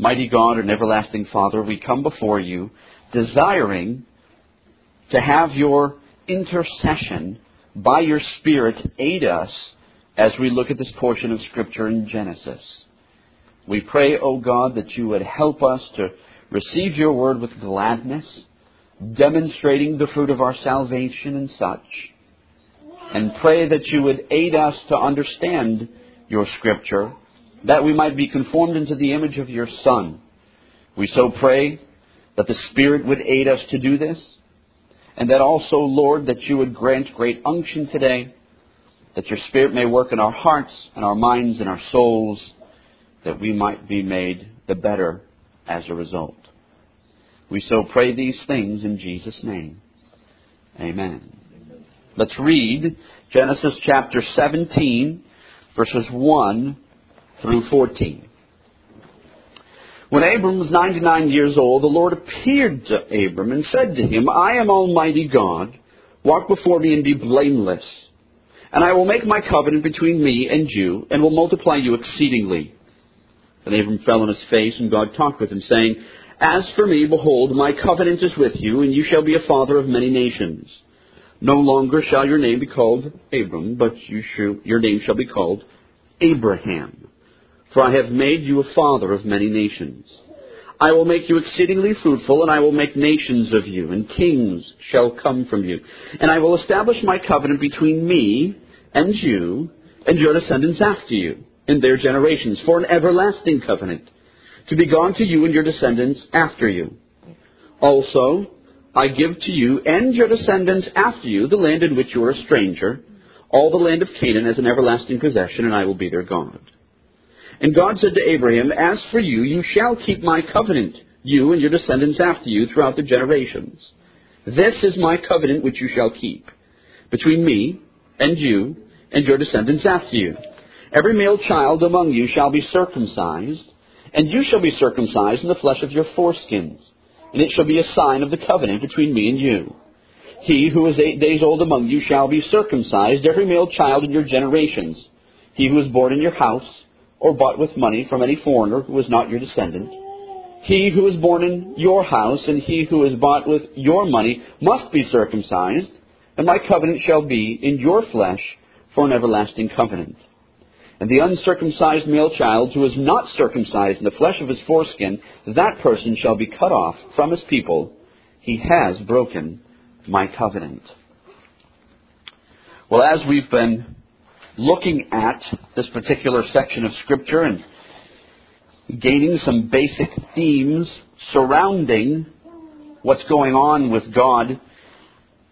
Mighty God and everlasting Father, we come before you desiring to have your intercession by your Spirit aid us as we look at this portion of Scripture in Genesis. We pray, O God, that you would help us to receive your word with gladness, demonstrating the fruit of our salvation and such, and pray that you would aid us to understand your Scripture, that we might be conformed into the image of your Son. We so pray that the Spirit would aid us to do this, and that also, Lord, that you would grant great unction today, that your Spirit may work in our hearts and our minds and our souls, that we might be made the better as a result. We so pray these things in Jesus' name. Amen. Let's read Genesis chapter 17, verses 1 through 14. When Abram was 99 years old, the Lord appeared to Abram and said to him, I am Almighty God. Walk before me and be blameless. And I will make my covenant between me and you, and will multiply you exceedingly. And Abram fell on his face, and God talked with him, saying, As for me, behold, my covenant is with you, and you shall be a father of many nations. No longer shall your name be called Abram, but you shall, your name shall be called Abraham. For I have made you a father of many nations. I will make you exceedingly fruitful, and I will make nations of you, and kings shall come from you. And I will establish my covenant between me and you and your descendants after you in their generations for an everlasting covenant to be gone to you and your descendants after you. Also, I give to you and your descendants after you the land in which you are a stranger, all the land of Canaan as an everlasting possession, and I will be their God. And God said to Abraham, As for you, you shall keep my covenant, you and your descendants after you throughout the generations. This is my covenant which you shall keep, between me and you and your descendants after you. Every male child among you shall be circumcised, and you shall be circumcised in the flesh of your foreskins, and it shall be a sign of the covenant between me and you. He who is eight days old among you shall be circumcised, every male child in your generations. He who is born in your house, or bought with money from any foreigner who is not your descendant. He who is born in your house and he who is bought with your money must be circumcised, and my covenant shall be in your flesh for an everlasting covenant. And the uncircumcised male child who is not circumcised in the flesh of his foreskin, that person shall be cut off from his people. He has broken my covenant. Well, as we've been looking at this particular section of Scripture and gaining some basic themes surrounding what's going on with God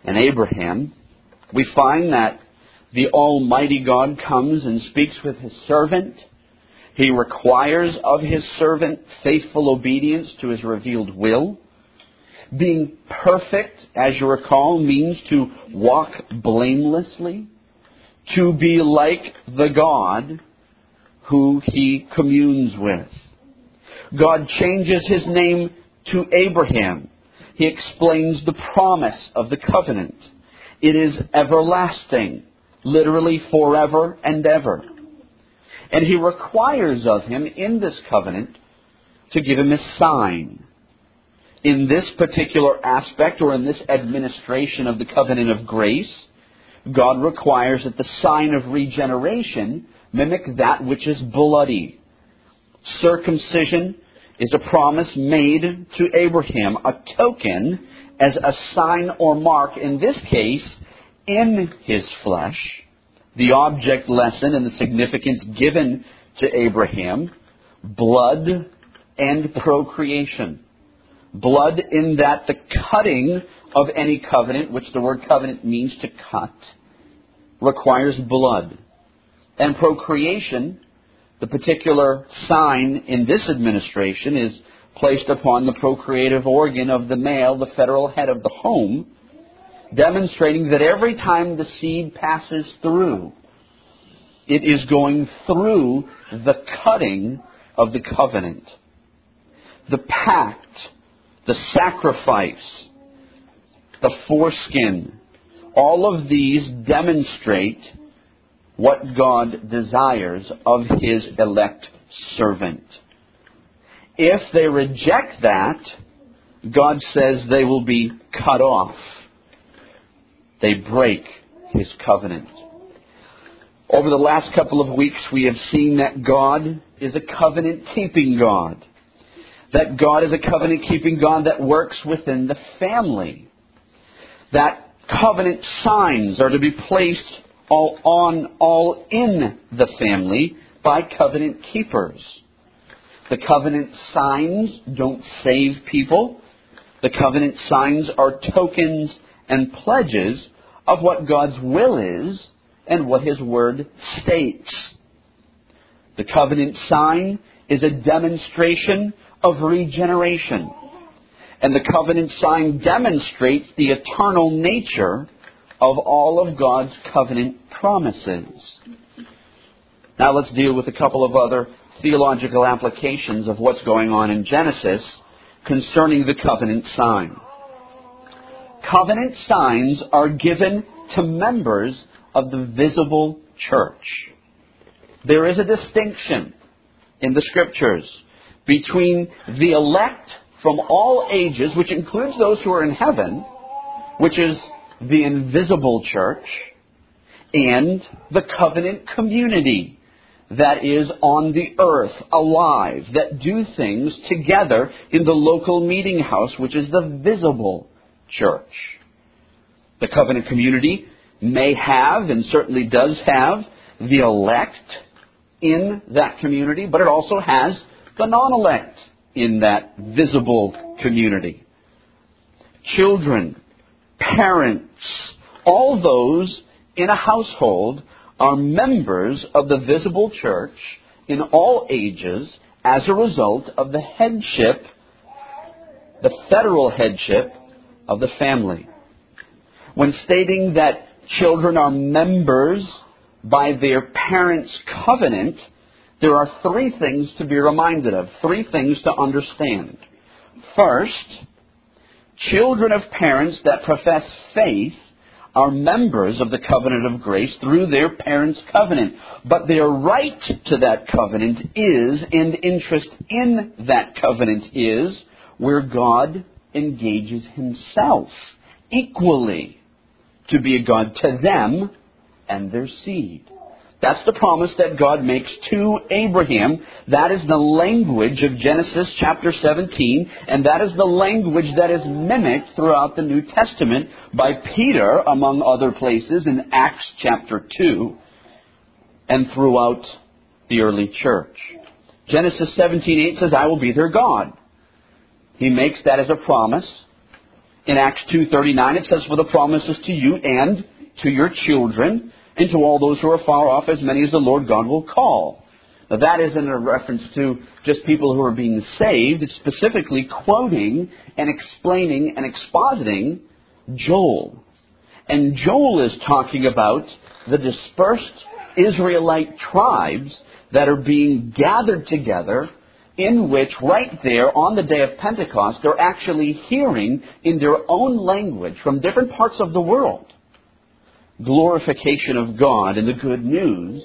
and Abraham, we find that the Almighty God comes and speaks with His servant. He requires of His servant faithful obedience to His revealed will. Being perfect, as you recall, means to walk blamelessly to be like the God who he communes with. God changes his name to Abraham. He explains the promise of the covenant. It is everlasting, literally forever and ever. And he requires of him in this covenant to give him a sign. In this particular aspect or in this administration of the covenant of grace, God requires that the sign of regeneration mimic that which is bloody. Circumcision is a promise made to Abraham, a token as a sign or mark, in this case, in his flesh. The object lesson and the significance given to Abraham, blood and procreation. Blood in that the cutting of any covenant, which the word covenant means to cut, requires blood. And procreation, the particular sign in this administration, is placed upon the procreative organ of the male, the federal head of the home, demonstrating that every time the seed passes through, it is going through the cutting of the covenant. The pact, the sacrifice, the foreskin, all of these demonstrate what God desires of his elect servant. If they reject that, God says they will be cut off. They break his covenant. Over the last couple of weeks, we have seen that God is a covenant keeping God. That God is a covenant keeping God that works within the family. That covenant signs are to be placed all on, all in the family by covenant keepers. The covenant signs don't save people. The covenant signs are tokens and pledges of what God's will is and what His Word states. The covenant sign is a demonstration of regeneration. And the covenant sign demonstrates the eternal nature of all of God's covenant promises. Now let's deal with a couple of other theological applications of what's going on in Genesis concerning the covenant sign. Covenant signs are given to members of the visible church. There is a distinction in the scriptures between the elect from all ages, which includes those who are in heaven, which is the invisible church, and the covenant community that is on the earth, alive, that do things together in the local meeting house, which is the visible church. The covenant community may have, and certainly does have, the elect in that community, but it also has the non elect in that visible community. Children, parents, all those in a household are members of the visible church in all ages as a result of the headship, the federal headship of the family. When stating that children are members by their parents' covenant, there are three things to be reminded of, three things to understand. First, children of parents that profess faith are members of the covenant of grace through their parents' covenant. But their right to that covenant is, and interest in that covenant is, where God engages himself equally to be a God to them and their seed. That's the promise that God makes to Abraham. That is the language of Genesis chapter 17, and that is the language that is mimicked throughout the New Testament by Peter, among other places, in Acts chapter 2, and throughout the early church. Genesis 17:8 says, "I will be their God." He makes that as a promise. In Acts 2:39 it says, "For the promise is to you and to your children." And to all those who are far off, as many as the Lord God will call. Now, that isn't a reference to just people who are being saved. It's specifically quoting and explaining and expositing Joel. And Joel is talking about the dispersed Israelite tribes that are being gathered together in which right there on the day of Pentecost they're actually hearing in their own language from different parts of the world glorification of God and the good news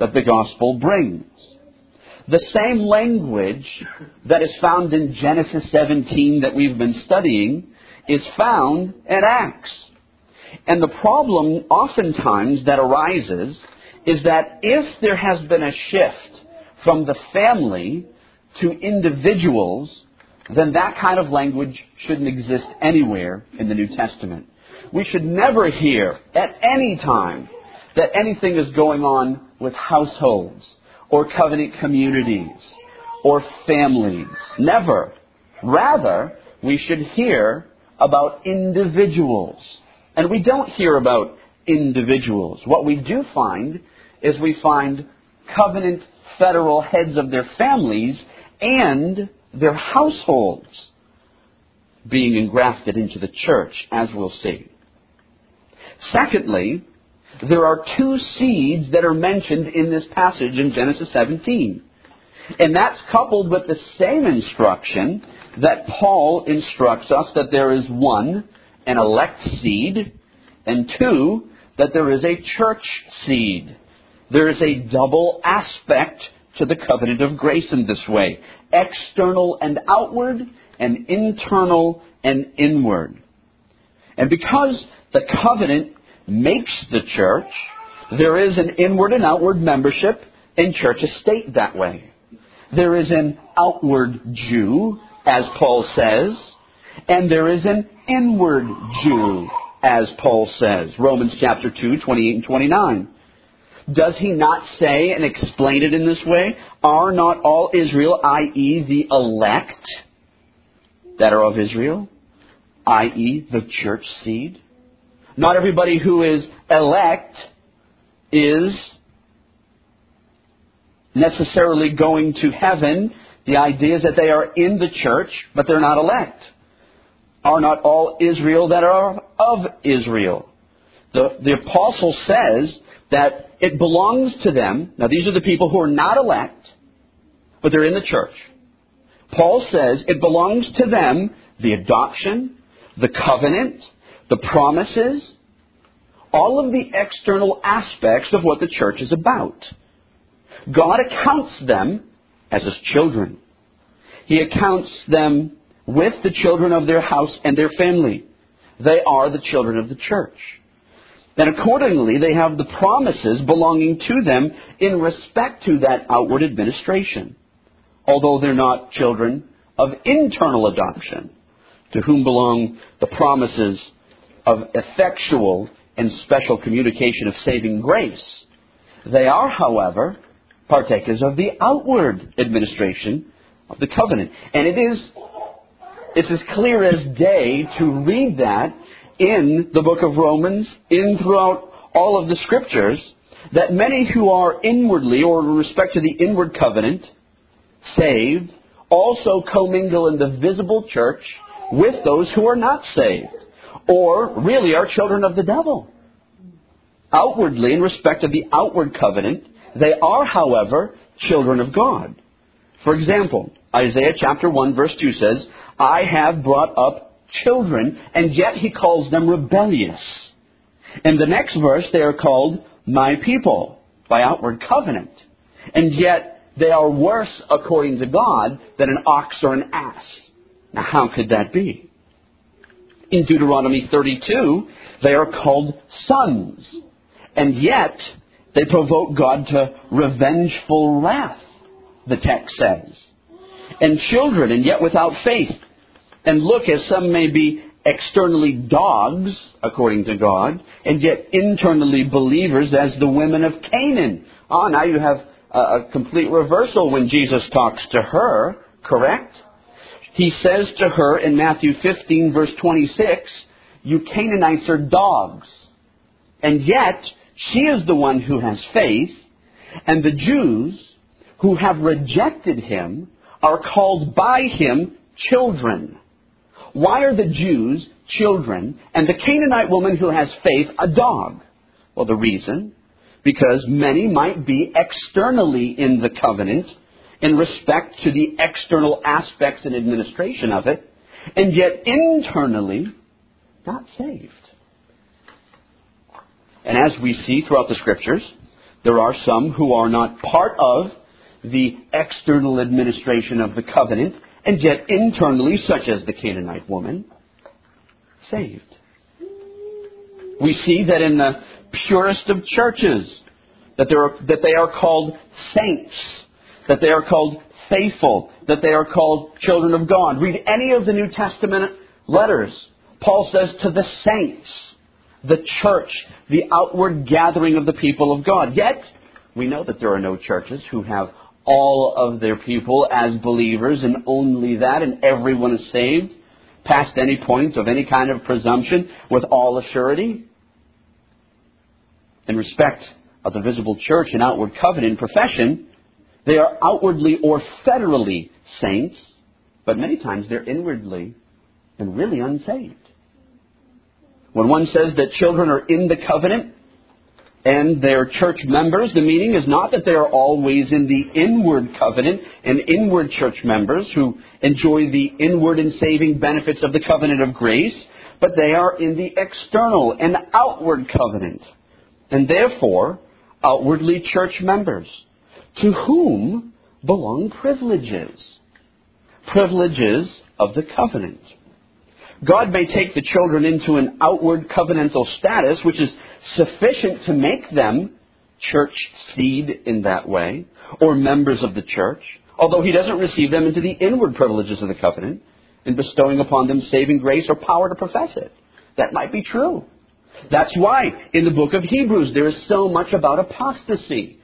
that the gospel brings. The same language that is found in Genesis 17 that we've been studying is found in Acts. And the problem oftentimes that arises is that if there has been a shift from the family to individuals, then that kind of language shouldn't exist anywhere in the New Testament. We should never hear at any time that anything is going on with households or covenant communities or families. Never. Rather, we should hear about individuals. And we don't hear about individuals. What we do find is we find covenant federal heads of their families and their households being engrafted into the church, as we'll see. Secondly, there are two seeds that are mentioned in this passage in Genesis 17. And that's coupled with the same instruction that Paul instructs us that there is one, an elect seed, and two, that there is a church seed. There is a double aspect to the covenant of grace in this way external and outward, and internal and inward. And because the covenant makes the church, there is an inward and outward membership in church estate that way. There is an outward Jew, as Paul says, and there is an inward Jew, as Paul says. Romans chapter 2, 28 and 29. Does he not say and explain it in this way? Are not all Israel, i.e., the elect that are of Israel, i.e., the church seed? Not everybody who is elect is necessarily going to heaven. The idea is that they are in the church, but they're not elect. Are not all Israel that are of Israel? The, the apostle says that it belongs to them. Now, these are the people who are not elect, but they're in the church. Paul says it belongs to them the adoption, the covenant, the promises, all of the external aspects of what the church is about. God accounts them as his children. He accounts them with the children of their house and their family. They are the children of the church. And accordingly, they have the promises belonging to them in respect to that outward administration, although they're not children of internal adoption, to whom belong the promises of effectual and special communication of saving grace. They are, however, partakers of the outward administration of the covenant. And it is it's as clear as day to read that in the book of Romans, in throughout all of the scriptures, that many who are inwardly, or in respect to the inward covenant, saved, also commingle in the visible church with those who are not saved, or really are children of the devil. Outwardly, in respect of the outward covenant, they are, however, children of God. For example, Isaiah chapter 1 verse 2 says, I have brought up children, and yet he calls them rebellious. In the next verse, they are called my people by outward covenant. And yet they are worse according to God than an ox or an ass. Now how could that be? In Deuteronomy 32, they are called sons. And yet they provoke God to revengeful wrath, the text says. And children, and yet without faith and look as some may be externally dogs, according to God, and yet internally believers as the women of Canaan. Ah, now you have a, complete reversal when Jesus talks to her, correct? He says to her in Matthew 15, verse 26, You Canaanites are dogs. And yet, she is the one who has faith, and the Jews who have rejected him are called by him children. Why are the Jews children and the Canaanite woman who has faith a dog? Well, the reason, because many might be externally in the covenant in respect to the external aspects and administration of it, and yet internally not saved. And as we see throughout the scriptures, there are some who are not part of the external administration of the covenant, and yet internally, such as the Canaanite woman, saved. We see that in the purest of churches, that, that they are called saints, that they are called faithful, that they are called children of God. Read any of the New Testament letters. Paul says to the saints, the church, the outward gathering of the people of God. Yet, we know that there are no churches who have all of their people as believers and only that, and everyone is saved past any point of any kind of presumption with all assurity. In respect of the visible church and outward covenant profession, they are outwardly or federally saints, but many times they're inwardly and really unsaved. When one says that children are in the covenant, and their church members, the meaning is not that they are always in the inward covenant and inward church members who enjoy the inward and saving benefits of the covenant of grace, but they are in the external and outward covenant, and therefore outwardly church members. To whom belong privileges. Privileges of the covenant. God may take the children into an outward covenantal status, which is sufficient to make them church seed in that way, or members of the church, although He doesn't receive them into the inward privileges of the covenant in bestowing upon them saving grace or power to profess it. That might be true. That's why in the book of Hebrews there is so much about apostasy.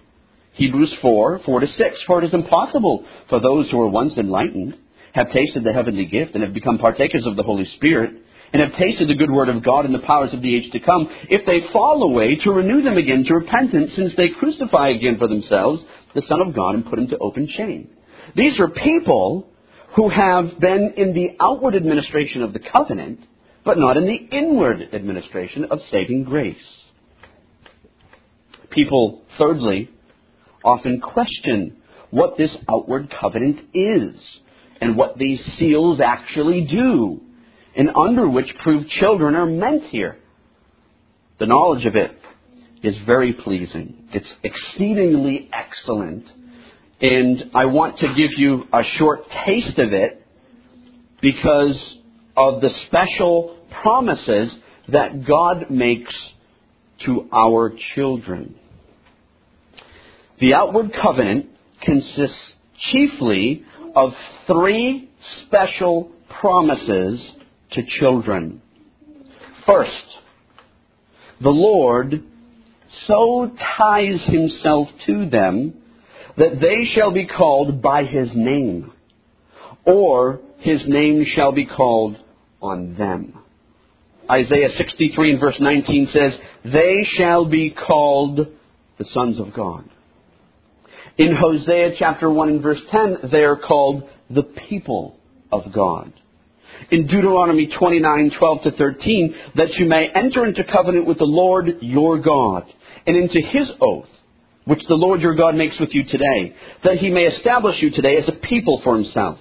Hebrews 4, 4 to 6. For it is impossible for those who were once enlightened, have tasted the heavenly gift, and have become partakers of the Holy Spirit, and have tasted the good word of God and the powers of the age to come, if they fall away, to renew them again to repentance, since they crucify again for themselves the Son of God and put him to open shame. These are people who have been in the outward administration of the covenant, but not in the inward administration of saving grace. People, thirdly, often question what this outward covenant is and what these seals actually do and under which proved children are meant here. The knowledge of it is very pleasing. It's exceedingly excellent. And I want to give you a short taste of it because of the special promises that God makes to our children. The outward covenant consists chiefly of three special promises to children. First, the Lord so ties himself to them that they shall be called by his name, or his name shall be called on them. Isaiah 63 and verse 19 says, They shall be called the sons of God. In Hosea chapter 1 and verse 10, they are called the people of God. In Deuteronomy 29, 12 to 13, that you may enter into covenant with the Lord your God, and into his oath, which the Lord your God makes with you today, that he may establish you today as a people for himself,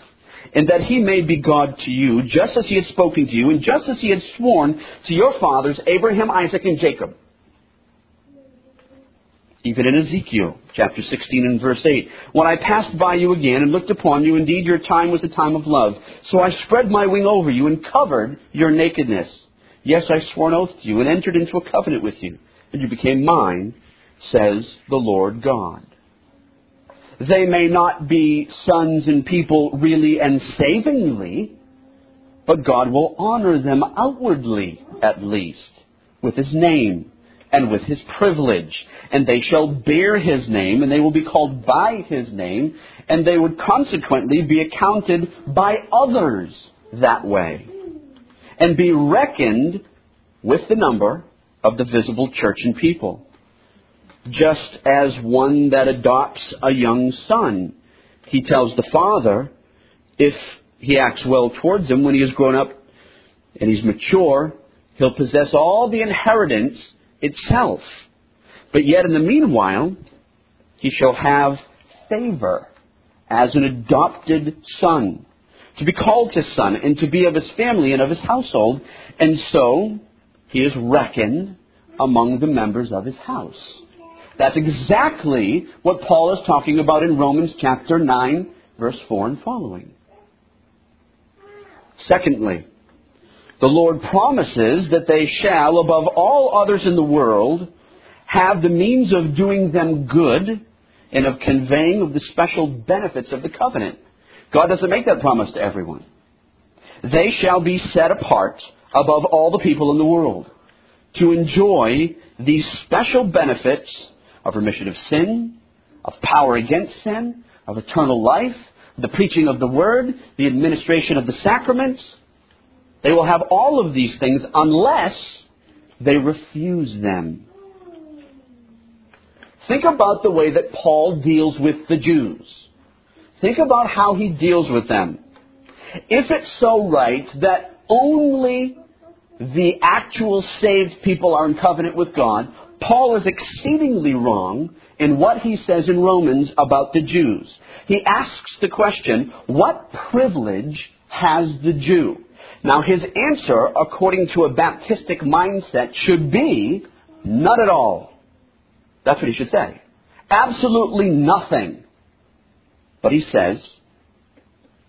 and that he may be God to you, just as he had spoken to you, and just as he had sworn to your fathers, Abraham, Isaac, and Jacob. Even in Ezekiel chapter 16 and verse 8. When I passed by you again and looked upon you, indeed your time was a time of love. So I spread my wing over you and covered your nakedness. Yes, I swore an oath to you and entered into a covenant with you, and you became mine, says the Lord God. They may not be sons and people really and savingly, but God will honor them outwardly, at least, with His name and with his privilege. And they shall bear his name, and they will be called by his name, and they would consequently be accounted by others that way, and be reckoned with the number of the visible church and people. Just as one that adopts a young son, he tells the father, if he acts well towards him when he has grown up and he's mature, he'll possess all the inheritance itself. But yet, in the meanwhile, he shall have favor as an adopted son, to be called his son, and to be of his family and of his household, and so he is reckoned among the members of his house. That's exactly what Paul is talking about in Romans chapter 9, verse 4 and following. Secondly, the Lord promises that they shall, above all others in the world, have the means of doing them good and of conveying of the special benefits of the covenant. God doesn't make that promise to everyone. They shall be set apart above all the people in the world to enjoy these special benefits of remission of sin, of power against sin, of eternal life, the preaching of the word, the administration of the sacraments, they will have all of these things unless they refuse them. Think about the way that Paul deals with the Jews. Think about how he deals with them. If it's so right that only the actual saved people are in covenant with God, Paul is exceedingly wrong in what he says in Romans about the Jews. He asks the question, what privilege has the Jew? Now, his answer, according to a Baptistic mindset, should be none at all. That's what he should say. absolutely nothing. But he says,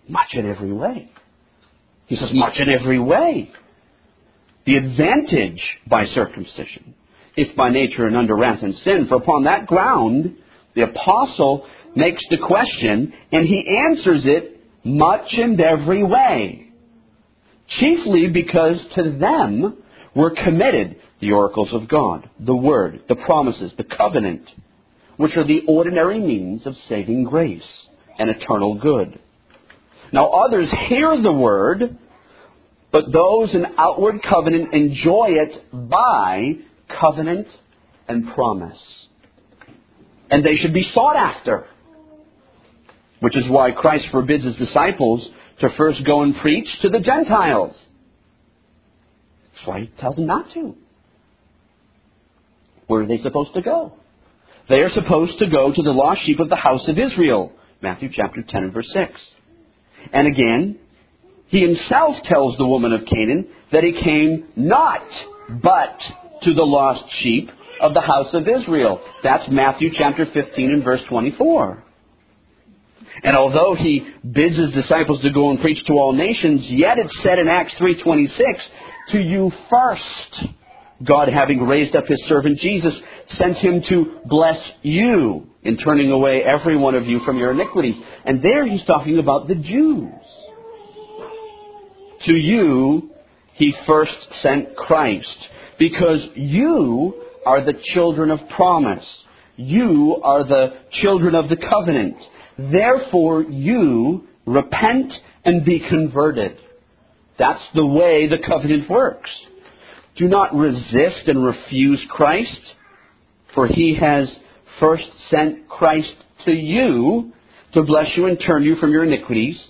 much in every way. He says, much in every way. The advantage by circumcision, if by nature and under wrath and sin, for upon that ground, the apostle makes the question, and he answers it much and every way. Chiefly because to them were committed the oracles of God, the Word, the promises, the covenant, which are the ordinary means of saving grace and eternal good. Now others hear the Word, but those in outward covenant enjoy it by covenant and promise. And they should be sought after. Which is why Christ forbids his disciples to first go and preach to the Gentiles. That's why he tells them not to. Where are they supposed to go? They are supposed to go to the lost sheep of the house of Israel. Matthew chapter 10 and verse 6. And again, he himself tells the woman of Canaan that he came not but to the lost sheep of the house of Israel. That's Matthew chapter 15 and verse 24. And although he bids his disciples to go and preach to all nations, yet it's said in Acts 3:26, to you first God having raised up his servant Jesus sent him to bless you in turning away every one of you from your iniquities. And there he's talking about the Jews. To you he first sent Christ because you are the children of promise. You are the children of the covenant. Therefore, you repent and be converted. That's the way the covenant works. Do not resist and refuse Christ, for he has first sent Christ to you to bless you and turn you from your iniquities,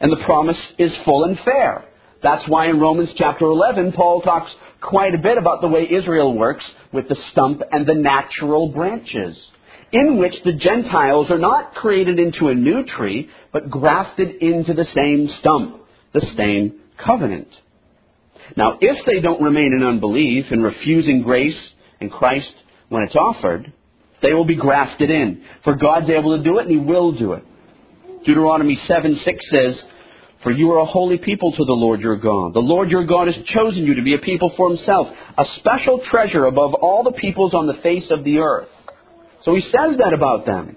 and the promise is full and fair. That's why in Romans chapter 11, Paul talks quite a bit about the way Israel works with the stump and the natural branches, in which the Gentiles are not created into a new tree, but grafted into the same stump, the same covenant. Now, if they don't remain in unbelief and refusing grace and Christ when it's offered, they will be grafted in. For God's able to do it, and He will do it. Deuteronomy 7 6 says, For you are a holy people to the Lord your God. The Lord your God has chosen you to be a people for Himself, a special treasure above all the peoples on the face of the earth. So He says that about them.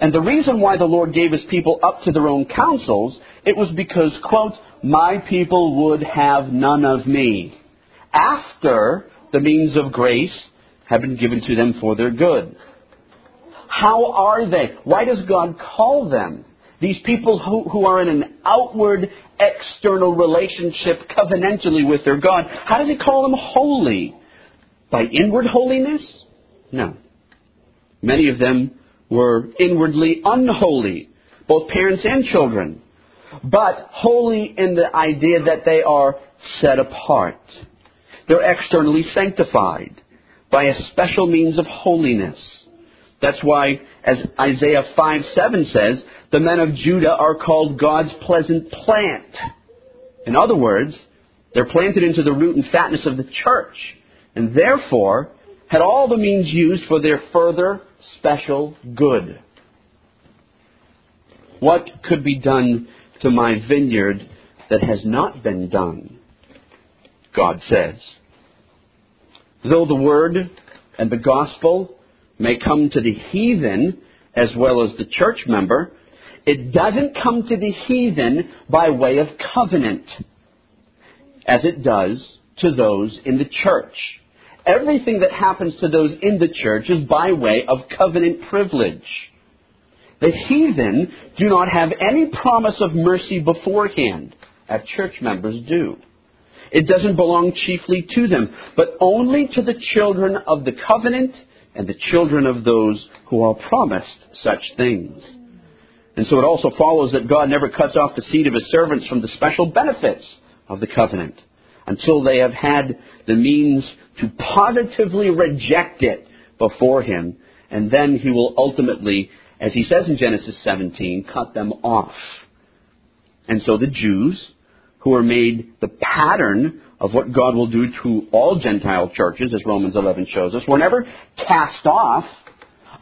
And the reason why the Lord gave His people up to their own counsels, it was because, quote, my people would have none of me after the means of grace have been given to them for their good. How are they? Why does God call them? These people who, who are in an outward, external relationship covenantally with their God, how does He call them holy? By inward holiness? No. Many of them were inwardly unholy, both parents and children but holy in the idea that they are set apart. They're externally sanctified by a special means of holiness. That's why, as Isaiah 5 7 says, the men of Judah are called God's pleasant plant. In other words, they're planted into the root and fatness of the church, and therefore had all the means used for their further special good. What could be done to my vineyard that has not been done, God says. Though the word and the gospel may come to the heathen as well as the church member, it doesn't come to the heathen by way of covenant, as it does to those in the church. Everything that happens to those in the church is by way of covenant privilege. The heathen do not have any promise of mercy beforehand, as church members do. It doesn't belong chiefly to them, but only to the children of the covenant and the children of those who are promised such things. And so it also follows that God never cuts off the seed of his servants from the special benefits of the covenant until they have had the means to positively reject it before him, and then he will ultimately as he says in Genesis 17, cut them off. And so the Jews, who are made the pattern of what God will do to all Gentile churches, as Romans 11 shows us, were never cast off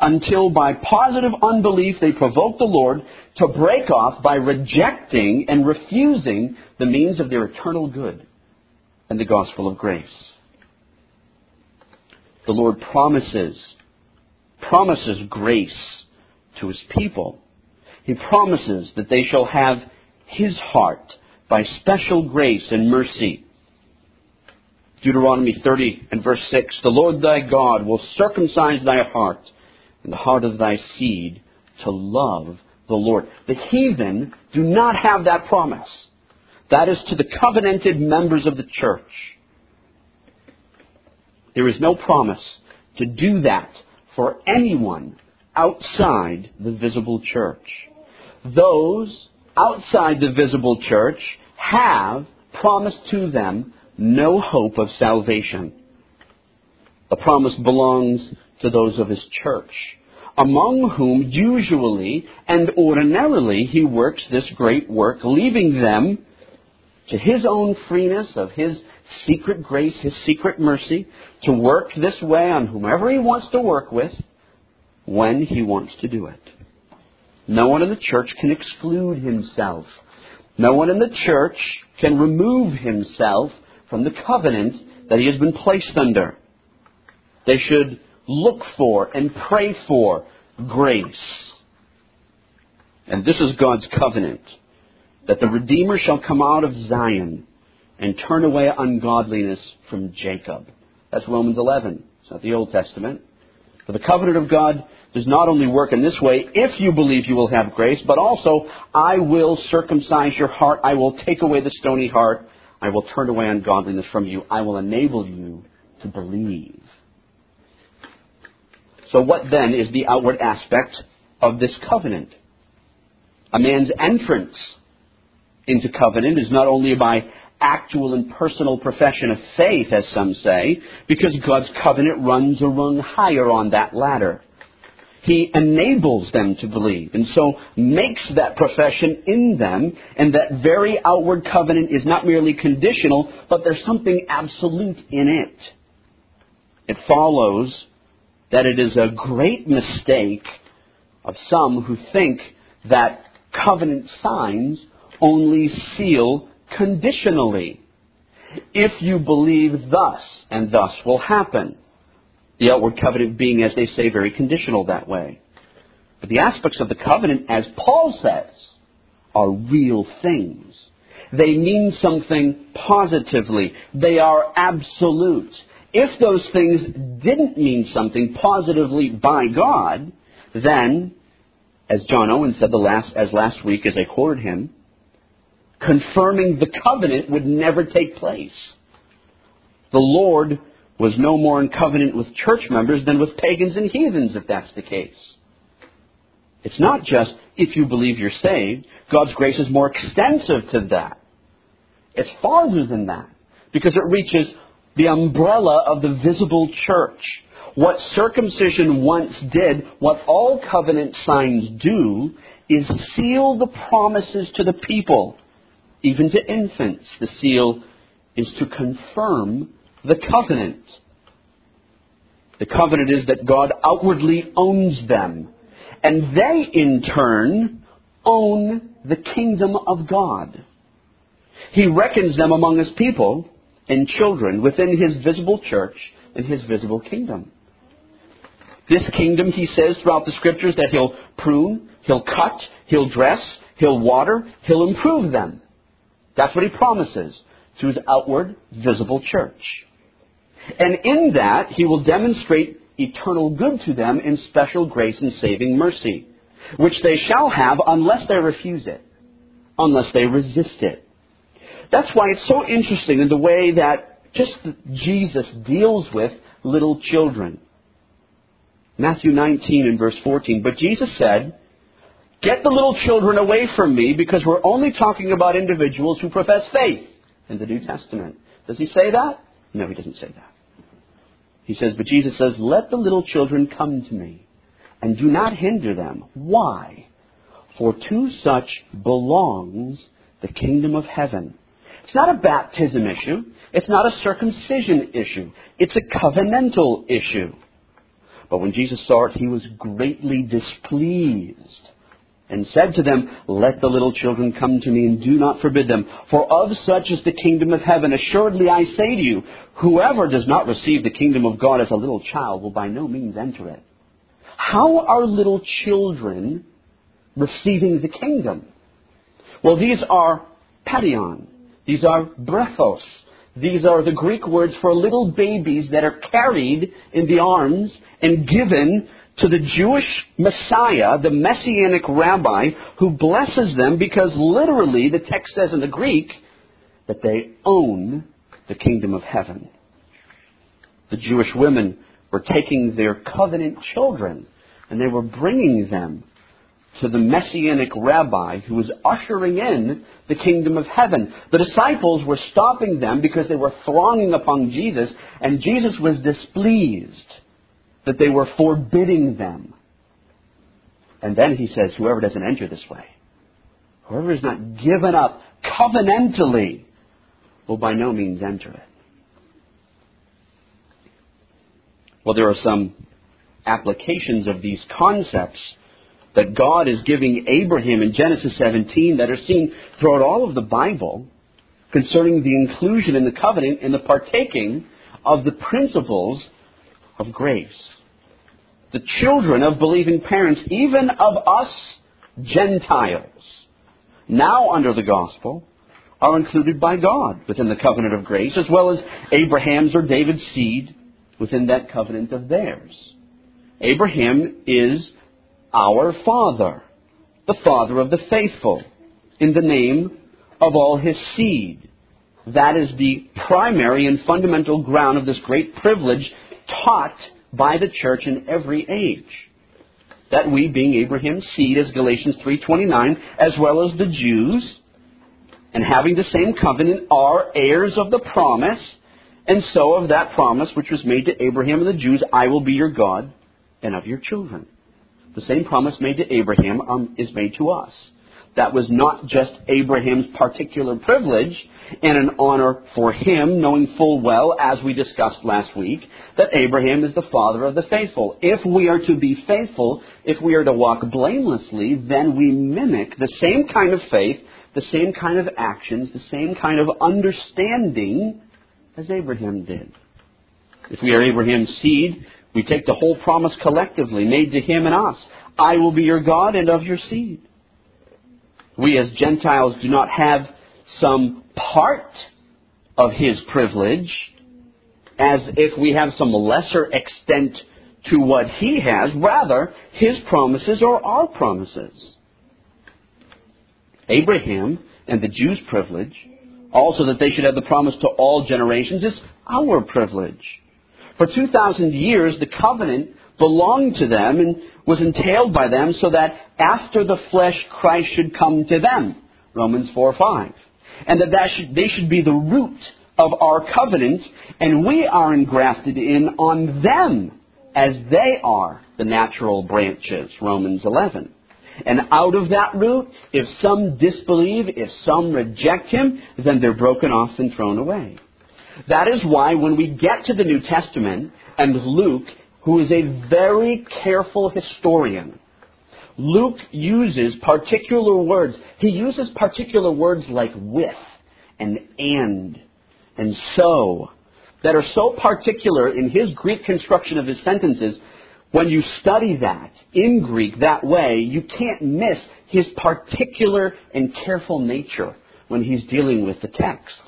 until by positive unbelief they provoked the Lord to break off by rejecting and refusing the means of their eternal good and the gospel of grace. The Lord promises, promises grace to his people. He promises that they shall have his heart by special grace and mercy. Deuteronomy 30 and verse 6 The Lord thy God will circumcise thy heart and the heart of thy seed to love the Lord. The heathen do not have that promise. That is to the covenanted members of the church. There is no promise to do that for anyone outside the visible church. Those outside the visible church have promised to them no hope of salvation. The promise belongs to those of his church, among whom usually and ordinarily he works this great work, leaving them to his own freeness of his secret grace, his secret mercy, to work this way on whomever he wants to work with when he wants to do it. No one in the church can exclude himself. No one in the church can remove himself from the covenant that he has been placed under. They should look for and pray for grace. And this is God's covenant that the Redeemer shall come out of Zion and turn away ungodliness from Jacob. That's Romans 11. It's not the Old Testament. For the covenant of God does not only work in this way, if you believe you will have grace, but also, I will circumcise your heart. I will take away the stony heart I will turn away ungodliness from you. I will enable you to believe. So what then is the outward aspect of this covenant? A man's entrance into covenant is not only by actual and personal profession of faith, as some say, because God's covenant runs a rung higher on that ladder. He enables them to believe, and so makes that profession in them, and that very outward covenant is not merely conditional, but there's something absolute in it. It follows that it is a great mistake of some who think that covenant signs only seal conditionally. If you believe thus, and thus will happen. The outward covenant being, as they say, very conditional that way. But the aspects of the covenant, as Paul says, are real things. They mean something positively. They are absolute. If those things didn't mean something positively by God, then, as John Owen said the last, as last week as I quoted him, confirming the covenant would never take place. The Lord was no more in covenant with church members than with pagans and heathens, if that's the case. It's not just if you believe you're saved. God's grace is more extensive to that. It's farther than that because it reaches the umbrella of the visible church. What circumcision once did, what all covenant signs do, is seal the promises to the people, even to infants. The seal is to confirm the covenant. The covenant is that God outwardly owns them, and they in turn own the kingdom of God. He reckons them among his people and children within his visible church and his visible kingdom. This kingdom, he says throughout the scriptures, that he'll prune, he'll cut, he'll dress, he'll water, he'll improve them. That's what he promises to his outward visible church. And in that, he will demonstrate eternal good to them in special grace and saving mercy, which they shall have unless they refuse it, unless they resist it. That's why it's so interesting in the way that just Jesus deals with little children. Matthew 19 and verse 14. But Jesus said, Get the little children away from me because we're only talking about individuals who profess faith in the New Testament. Does he say that? No, he doesn't say that. He says, but Jesus says, let the little children come to me and do not hinder them. Why? For to such belongs the kingdom of heaven. It's not a baptism issue. It's not a circumcision issue. It's a covenantal issue. But when Jesus saw it, he was greatly displeased and said to them, Let the little children come to me and do not forbid them, for of such is the kingdom of heaven. Assuredly I say to you, whoever does not receive the kingdom of God as a little child will by no means enter it. How are little children receiving the kingdom? Well, these are paidion. These are brephos. These are the Greek words for little babies that are carried in the arms and given to the Jewish Messiah, the Messianic rabbi, who blesses them because literally the text says in the Greek that they own the kingdom of heaven. The Jewish women were taking their covenant children and they were bringing them to the messianic rabbi who was ushering in the kingdom of heaven. The disciples were stopping them because they were thronging upon Jesus, and Jesus was displeased that they were forbidding them. And then he says, Whoever doesn't enter this way, whoever is not given up covenantally, will by no means enter it. Well, there are some applications of these concepts that God is giving Abraham in Genesis 17 that are seen throughout all of the Bible concerning the inclusion in the covenant and the partaking of the principles of grace. The children of believing parents, even of us Gentiles, now under the gospel, are included by God within the covenant of grace, as well as Abraham's or David's seed within that covenant of theirs. Abraham is our Father, the Father of the faithful, in the name of all his seed. That is the primary and fundamental ground of this great privilege taught by the church in every age. That we, being Abraham's seed, as Galatians 3.29, as well as the Jews, and having the same covenant, are heirs of the promise, and so of that promise which was made to Abraham and the Jews, I will be your God and of your children. The same promise made to Abraham um, is made to us. That was not just Abraham's particular privilege and an honor for him, knowing full well, as we discussed last week, that Abraham is the father of the faithful. If we are to be faithful, if we are to walk blamelessly, then we mimic the same kind of faith, the same kind of actions, the same kind of understanding as Abraham did. If we are Abraham's seed, we take the whole promise collectively, made to him and us. I will be your God and of your seed. We as Gentiles do not have some part of his privilege as if we have some lesser extent to what he has. Rather, his promises are our promises. Abraham and the Jews' privilege, also that they should have the promise to all generations, is our privilege. For 2,000 years, the covenant belonged to them and was entailed by them so that after the flesh, Christ should come to them. Romans 4 5. And that, that should, they should be the root of our covenant, and we are engrafted in on them as they are the natural branches. Romans 11. And out of that root, if some disbelieve, if some reject him, then they're broken off and thrown away. That is why when we get to the New Testament and Luke, who is a very careful historian, Luke uses particular words. He uses particular words like with and and and so that are so particular in his Greek construction of his sentences. When you study that in Greek that way, you can't miss his particular and careful nature when he's dealing with the text.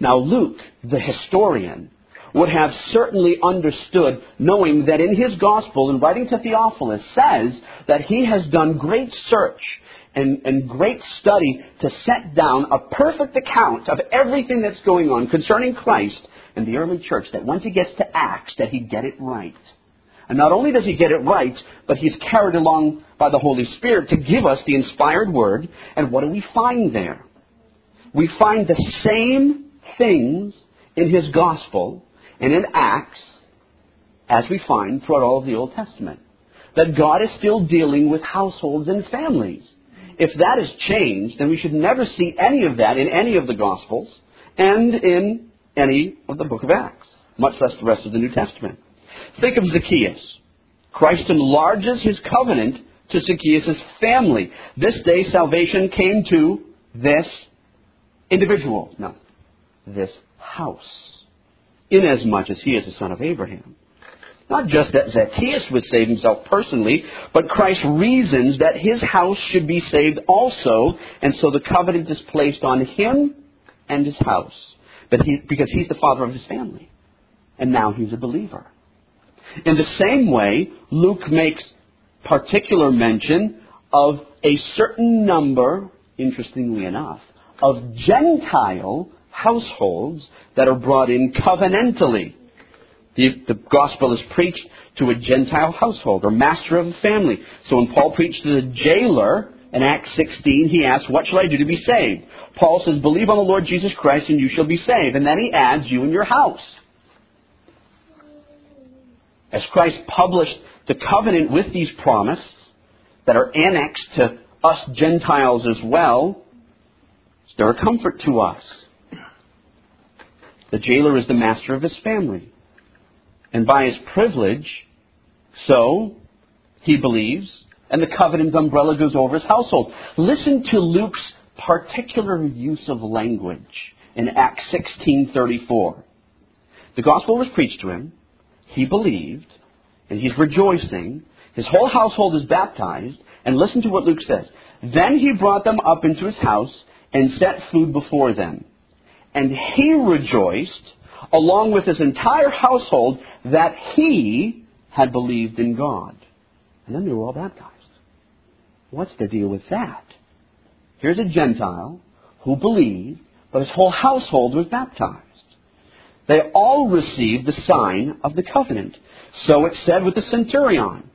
Now, Luke, the historian, would have certainly understood, knowing that in his gospel, in writing to Theophilus, says that he has done great search and, and great study to set down a perfect account of everything that's going on concerning Christ and the early church, that once he gets to Acts, that he'd get it right. And not only does he get it right, but he's carried along by the Holy Spirit to give us the inspired word. And what do we find there? We find the same things in his gospel and in Acts as we find throughout all of the Old Testament. That God is still dealing with households and families. If that has changed, then we should never see any of that in any of the Gospels and in any of the book of Acts, much less the rest of the New Testament. Think of Zacchaeus. Christ enlarges his covenant to Zacchaeus' family. This day salvation came to this individual. No, this house. Inasmuch as he is the son of Abraham. Not just that Zacchaeus would save himself personally, but Christ reasons that his house should be saved also, and so the covenant is placed on him and his house. But he, because he's the father of his family. And now he's a believer. In the same way, Luke makes particular mention of a certain number, interestingly enough, of Gentile households that are brought in covenantally. The, the gospel is preached to a Gentile household or master of a family. So when Paul preached to the jailer in Acts 16, he asked, What shall I do to be saved? Paul says, Believe on the Lord Jesus Christ and you shall be saved. And then he adds, You and your house. As Christ published the covenant with these promises that are annexed to us Gentiles as well, they're a comfort to us. The jailer is the master of his family. And by his privilege, so he believes, and the covenant umbrella goes over his household. Listen to Luke's particular use of language in Acts 16:34. The gospel was preached to him, he believed, and he's rejoicing. His whole household is baptized, and listen to what Luke says. Then he brought them up into his house and set food before them. And he rejoiced, along with his entire household, that he had believed in God. And then they were all baptized. What's the deal with that? Here's a Gentile who believed, but his whole household was baptized. They all received the sign of the covenant. So it said with the centurion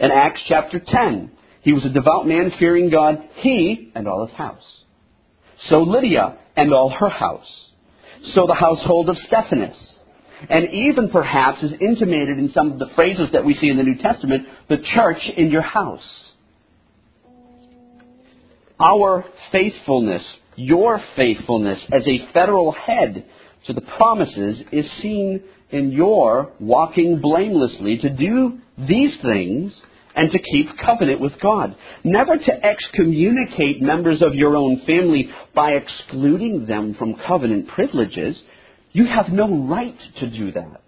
in Acts chapter 10. He was a devout man fearing God, he and all his house. So Lydia and all her house. So the household of Stephanas. And even perhaps is intimated in some of the phrases that we see in the New Testament, the church in your house. Our faithfulness, your faithfulness as a federal head to the promises is seen in your walking blamelessly to do these things and to keep covenant with God. Never to excommunicate members of your own family by excluding them from covenant privileges. You have no right to do that.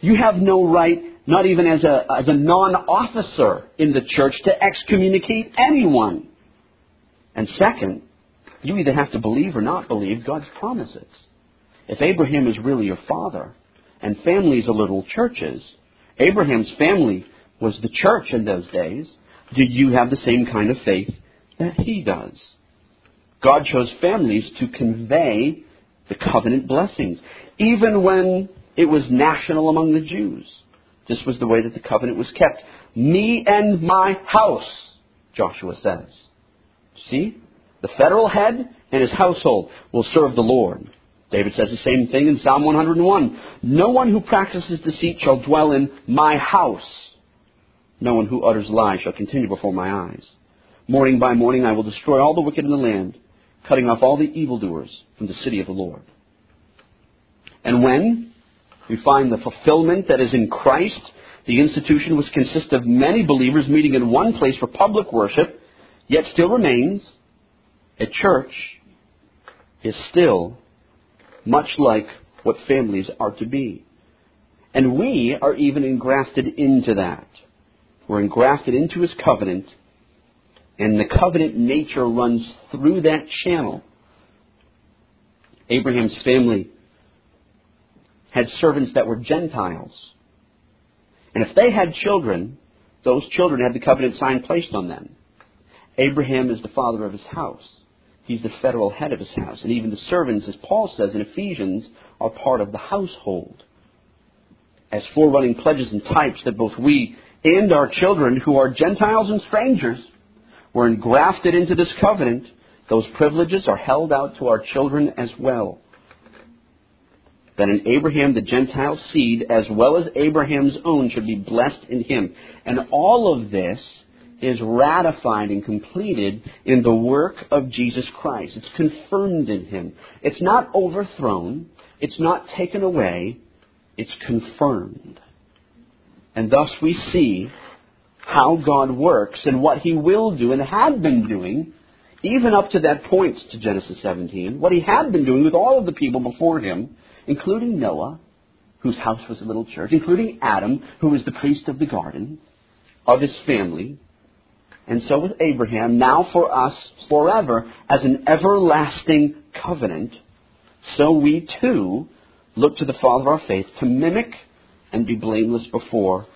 You have no right, not even as a, as a non-officer in the church, to excommunicate anyone. And second, you either have to believe or not believe God's promises. If Abraham is really your father, and families are little churches, Abraham's family was the church in those days. Do you have the same kind of faith that he does? God chose families to convey the covenant blessings, even when it was national among the Jews. This was the way that the covenant was kept. Me and my house, Joshua says. See? The federal head and his household will serve the Lord. David says the same thing in Psalm 101. No one who practices deceit shall dwell in my house. No one who utters lies shall continue before my eyes. Morning by morning I will destroy all the wicked in the land, cutting off all the evildoers from the city of the Lord. And when we find the fulfillment that is in Christ, the institution which consists of many believers meeting in one place for public worship, yet still remains, a church is still much like what families are to be. And we are even engrafted into that. We're engrafted into his covenant, and the covenant nature runs through that channel. Abraham's family had servants that were Gentiles. And if they had children, those children had the covenant sign placed on them. Abraham is the father of his house. He's the federal head of his house. And even the servants, as Paul says in Ephesians, are part of the household. As forerunning pledges and types that both we and our children, who are Gentiles and strangers, were engrafted into this covenant, those privileges are held out to our children as well. That in Abraham the Gentile seed, as well as Abraham's own, should be blessed in him. And all of this is ratified and completed in the work of Jesus Christ. It's confirmed in Him. It's not overthrown. It's not taken away. It's confirmed. And thus we see how God works and what He will do and had been doing, even up to that point to Genesis 17, what He had been doing with all of the people before Him, including Noah, whose house was a little church, including Adam, who was the priest of the garden, of his family, and so with Abraham, now for us forever as an everlasting covenant, so we too look to the Father of our faith to mimic and be blameless before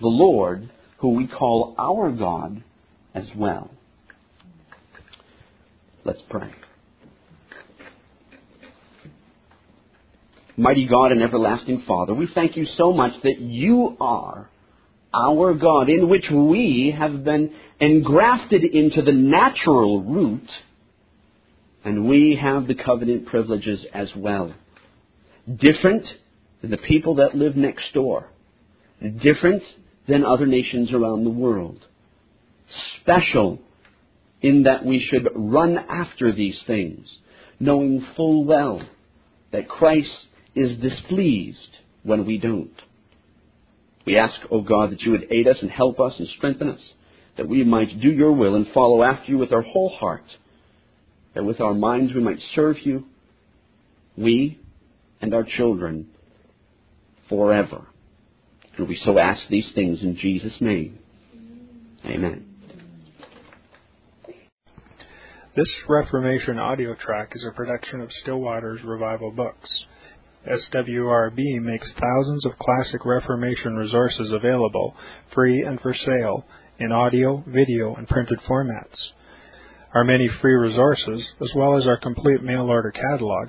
the Lord, who we call our God as well. Let's pray. Mighty God and everlasting Father, we thank you so much that you are our God, in which we have been engrafted into the natural root, and we have the covenant privileges as well. Different the people that live next door, different than other nations around the world. Special in that we should run after these things, knowing full well that Christ is displeased when we don't. We ask, O oh God, that you would aid us and help us and strengthen us, that we might do your will and follow after you with our whole heart, that with our minds we might serve you, we and our children, forever. And we so ask these things in Jesus' name. Amen. This Reformation audio track is a production of Still Waters Revival Books. SWRB makes thousands of classic Reformation resources available, free and for sale, in audio, video, and printed formats. Our many free resources, as well as our complete mail order catalog,